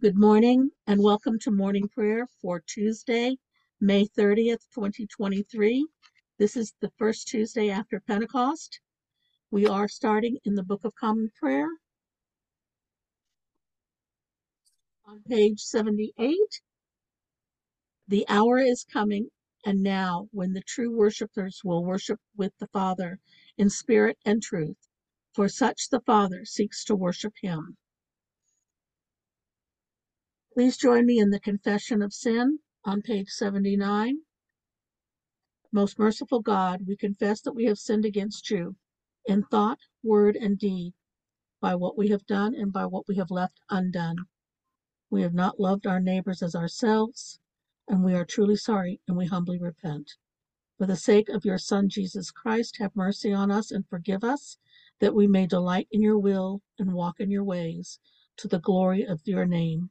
Good morning and welcome to morning prayer for Tuesday, May 30th, 2023. This is the first Tuesday after Pentecost. We are starting in the Book of Common Prayer on page 78. The hour is coming and now when the true worshipers will worship with the Father in spirit and truth, for such the Father seeks to worship him. Please join me in the confession of sin on page 79. Most merciful God, we confess that we have sinned against you in thought, word, and deed, by what we have done and by what we have left undone. We have not loved our neighbors as ourselves, and we are truly sorry and we humbly repent. For the sake of your Son, Jesus Christ, have mercy on us and forgive us, that we may delight in your will and walk in your ways, to the glory of your name.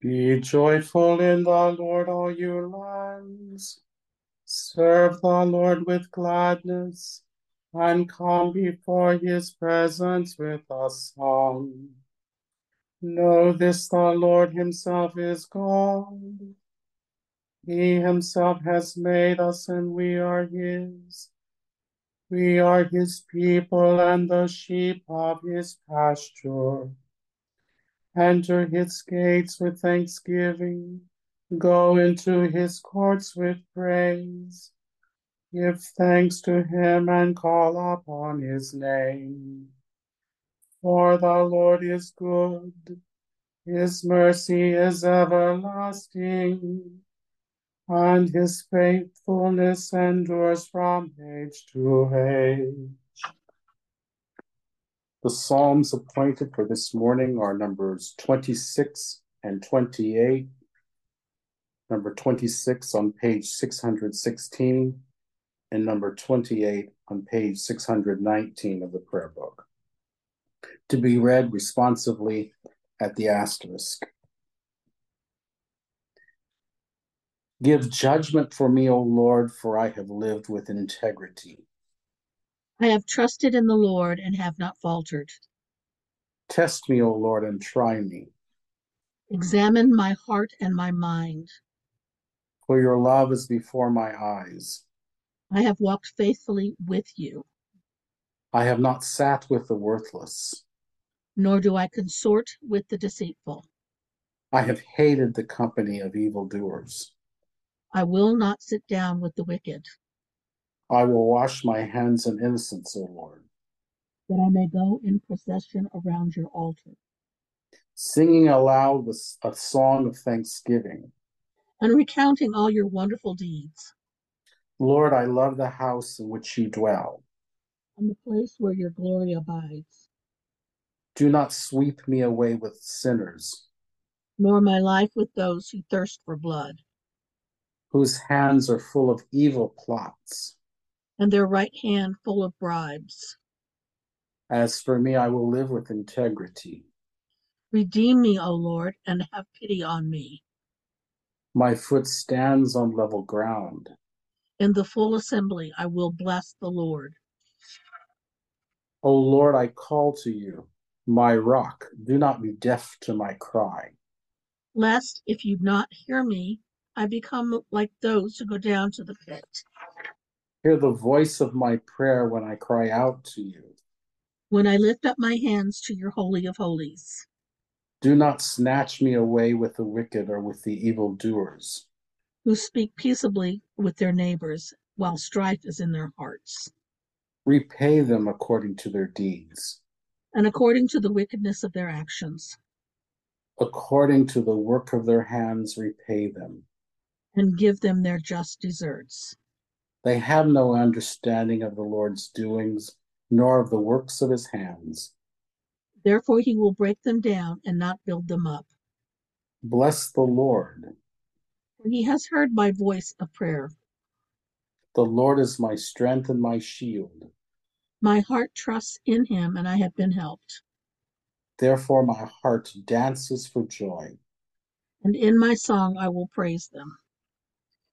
Be joyful in the Lord, all you lands. Serve the Lord with gladness, and come before his presence with a song. Know this the Lord himself is God. He himself has made us, and we are his. We are his people and the sheep of his pasture. Enter his gates with thanksgiving. Go into his courts with praise. Give thanks to him and call upon his name. For the Lord is good, his mercy is everlasting, and his faithfulness endures from age to age. The Psalms appointed for this morning are numbers 26 and 28. Number 26 on page 616, and number 28 on page 619 of the prayer book. To be read responsively at the asterisk. Give judgment for me, O Lord, for I have lived with integrity. I have trusted in the Lord and have not faltered. Test me, O Lord, and try me. Examine my heart and my mind. For your love is before my eyes. I have walked faithfully with you, I have not sat with the worthless. nor do I consort with the deceitful. I have hated the company of evildoers. I will not sit down with the wicked, I will wash my hands in innocence, O Lord, that I may go in procession around your altar, singing aloud a song of thanksgiving. and recounting all your wonderful deeds, Lord, I love the house in which you dwell. and the place where your glory abides. Do not sweep me away with sinners, Nor my life with those who thirst for blood, whose hands are full of evil plots. And their right hand full of bribes. As for me, I will live with integrity. Redeem me, O Lord, and have pity on me. My foot stands on level ground. In the full assembly I will bless the Lord. O Lord, I call to you, my rock. Do not be deaf to my cry. Lest, if you not hear me, I become like those who go down to the pit. Hear the voice of my prayer when I cry out to you. When I lift up my hands to your Holy of Holies, Do not snatch me away with the wicked or with the evildoers, who speak peaceably with their neighbors while strife is in their hearts, repay them according to their deeds, and according to the wickedness of their actions, according to the work of their hands, repay them. and give them their just deserts. They have no understanding of the Lord's doings, nor of the works of his hands. Therefore he will break them down and not build them up. Bless the Lord. For he has heard my voice of prayer. The Lord is my strength and my shield. My heart trusts in him, and I have been helped. Therefore my heart dances for joy. And in my song I will praise them.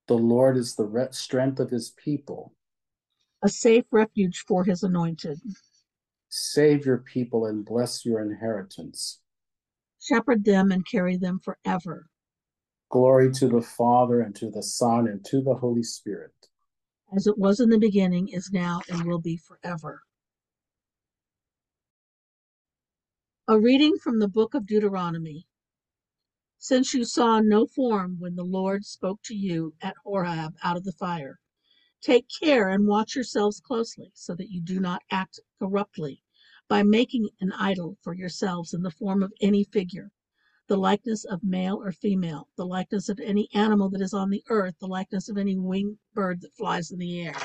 The Lord is the re- strength of his people. A safe refuge for his anointed. Save your people and bless your inheritance. Shepherd them and carry them forever. Glory to the Father, and to the Son, and to the Holy Spirit. As it was in the beginning, is now, and will be forever. A reading from the book of Deuteronomy. Since you saw no form when the Lord spoke to you at Horeb out of the fire, take care and watch yourselves closely, so that you do not act corruptly by making an idol for yourselves in the form of any figure, the likeness of male or female, the likeness of any animal that is on the earth, the likeness of any winged bird that flies in the air,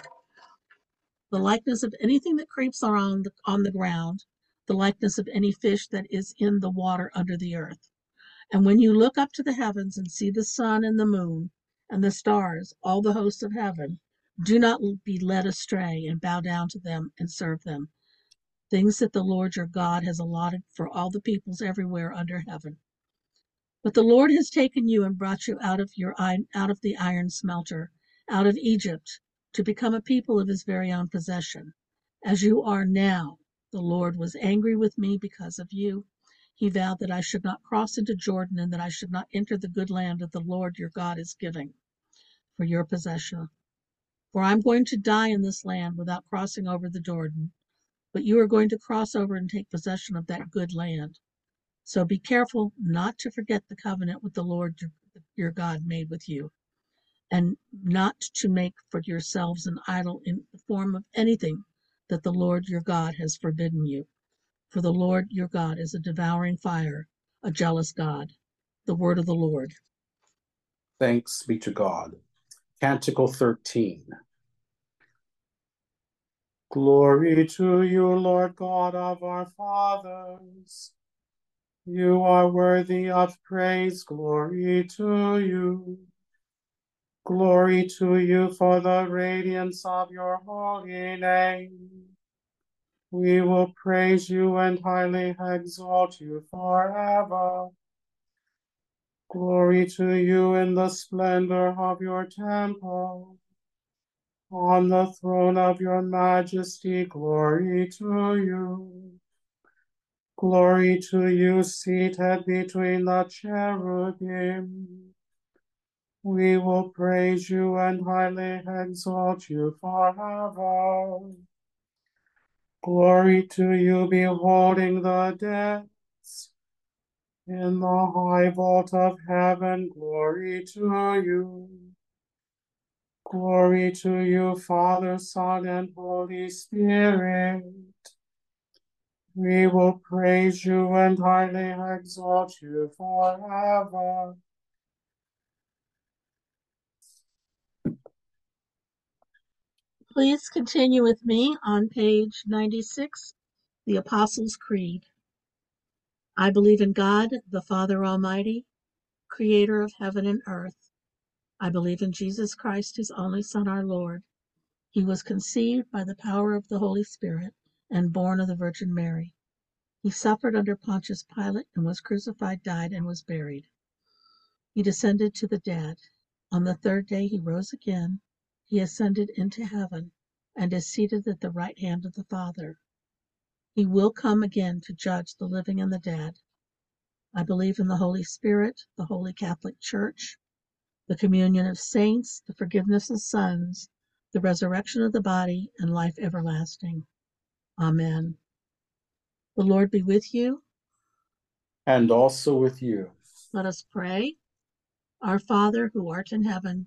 the likeness of anything that creeps around on the ground, the likeness of any fish that is in the water under the earth. And when you look up to the heavens and see the sun and the moon and the stars, all the hosts of heaven, do not be led astray and bow down to them and serve them. Things that the Lord your God has allotted for all the peoples everywhere under heaven. But the Lord has taken you and brought you out of your out of the iron smelter, out of Egypt, to become a people of his very own possession. As you are now, the Lord was angry with me because of you. He vowed that I should not cross into Jordan and that I should not enter the good land that the Lord your God is giving for your possession. For I'm going to die in this land without crossing over the Jordan, but you are going to cross over and take possession of that good land. So be careful not to forget the covenant with the Lord your God made with you, and not to make for yourselves an idol in the form of anything that the Lord your God has forbidden you. For the Lord your God is a devouring fire, a jealous God. The word of the Lord. Thanks be to God. Canticle 13. Glory to you, Lord God of our fathers. You are worthy of praise. Glory to you. Glory to you for the radiance of your holy name. We will praise you and highly exalt you forever. Glory to you in the splendor of your temple. On the throne of your majesty, glory to you. Glory to you seated between the cherubim. We will praise you and highly exalt you forever. Glory to you beholding the depths. In the high vault of heaven, glory to you. Glory to you, Father, Son, and Holy Spirit. We will praise you and highly exalt you forever. Please continue with me on page 96, the Apostles' Creed. I believe in God, the Father Almighty, creator of heaven and earth. I believe in Jesus Christ, his only Son, our Lord. He was conceived by the power of the Holy Spirit and born of the Virgin Mary. He suffered under Pontius Pilate and was crucified, died, and was buried. He descended to the dead. On the third day he rose again. He ascended into heaven and is seated at the right hand of the Father. He will come again to judge the living and the dead. I believe in the Holy Spirit, the Holy Catholic Church, the communion of saints, the forgiveness of sins, the resurrection of the body, and life everlasting. Amen. The Lord be with you. And also with you. Let us pray. Our Father, who art in heaven,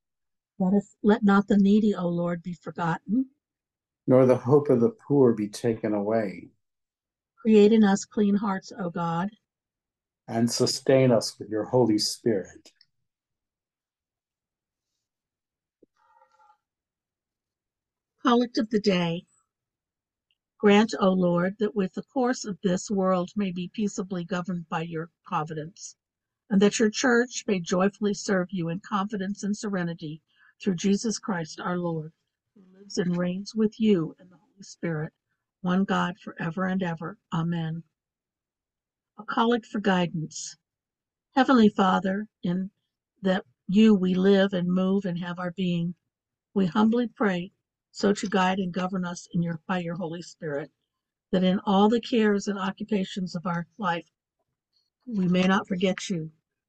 Let us let not the needy, O Lord, be forgotten. nor the hope of the poor be taken away, Create in us clean hearts, O God. and sustain us with your Holy Spirit. Collect of the day. Grant, O Lord, that with the course of this world may be peaceably governed by your providence, and that your church may joyfully serve you in confidence and serenity through Jesus Christ our Lord, who lives and reigns with you in the Holy Spirit, one God forever and ever. Amen. A collect for guidance. Heavenly Father, in that you we live and move and have our being, we humbly pray so to guide and govern us in your by your Holy Spirit, that in all the cares and occupations of our life we may not forget you,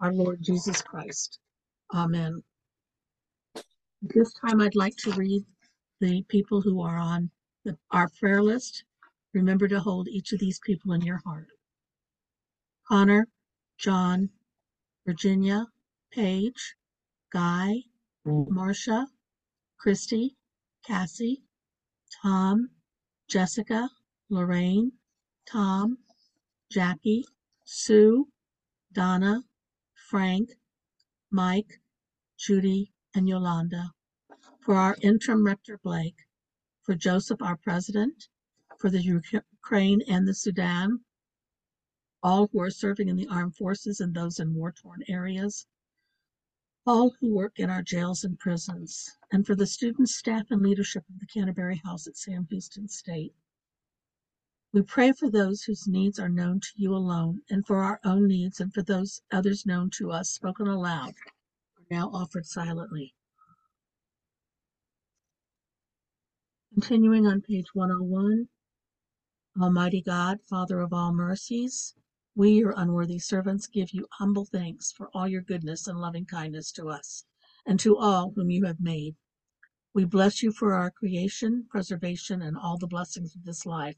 our Lord Jesus Christ. Amen. At this time, I'd like to read the people who are on the, our prayer list. Remember to hold each of these people in your heart. Connor, John, Virginia, Paige, Guy, mm. Marcia, Christy, Cassie, Tom, Jessica, Lorraine, Tom, Jackie, Sue, Donna, Frank, Mike, Judy, and Yolanda. For our interim rector Blake, for Joseph, our president, for the Ukraine and the Sudan, all who are serving in the armed forces and those in war torn areas, all who work in our jails and prisons, and for the students, staff, and leadership of the Canterbury House at Sam Houston State. We pray for those whose needs are known to you alone, and for our own needs, and for those others known to us, spoken aloud, or now offered silently. Continuing on page 101, Almighty God, Father of all mercies, we, your unworthy servants, give you humble thanks for all your goodness and loving kindness to us and to all whom you have made. We bless you for our creation, preservation, and all the blessings of this life,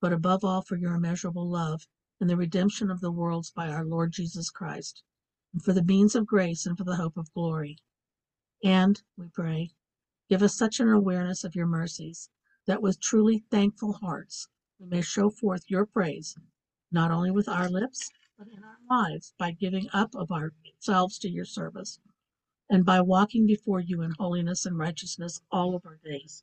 but above all for your immeasurable love and the redemption of the worlds by our Lord Jesus Christ, and for the means of grace and for the hope of glory. And, we pray, give us such an awareness of your mercies that with truly thankful hearts we may show forth your praise not only with our lips, but in our lives by giving up of ourselves to your service and by walking before you in holiness and righteousness all of our days.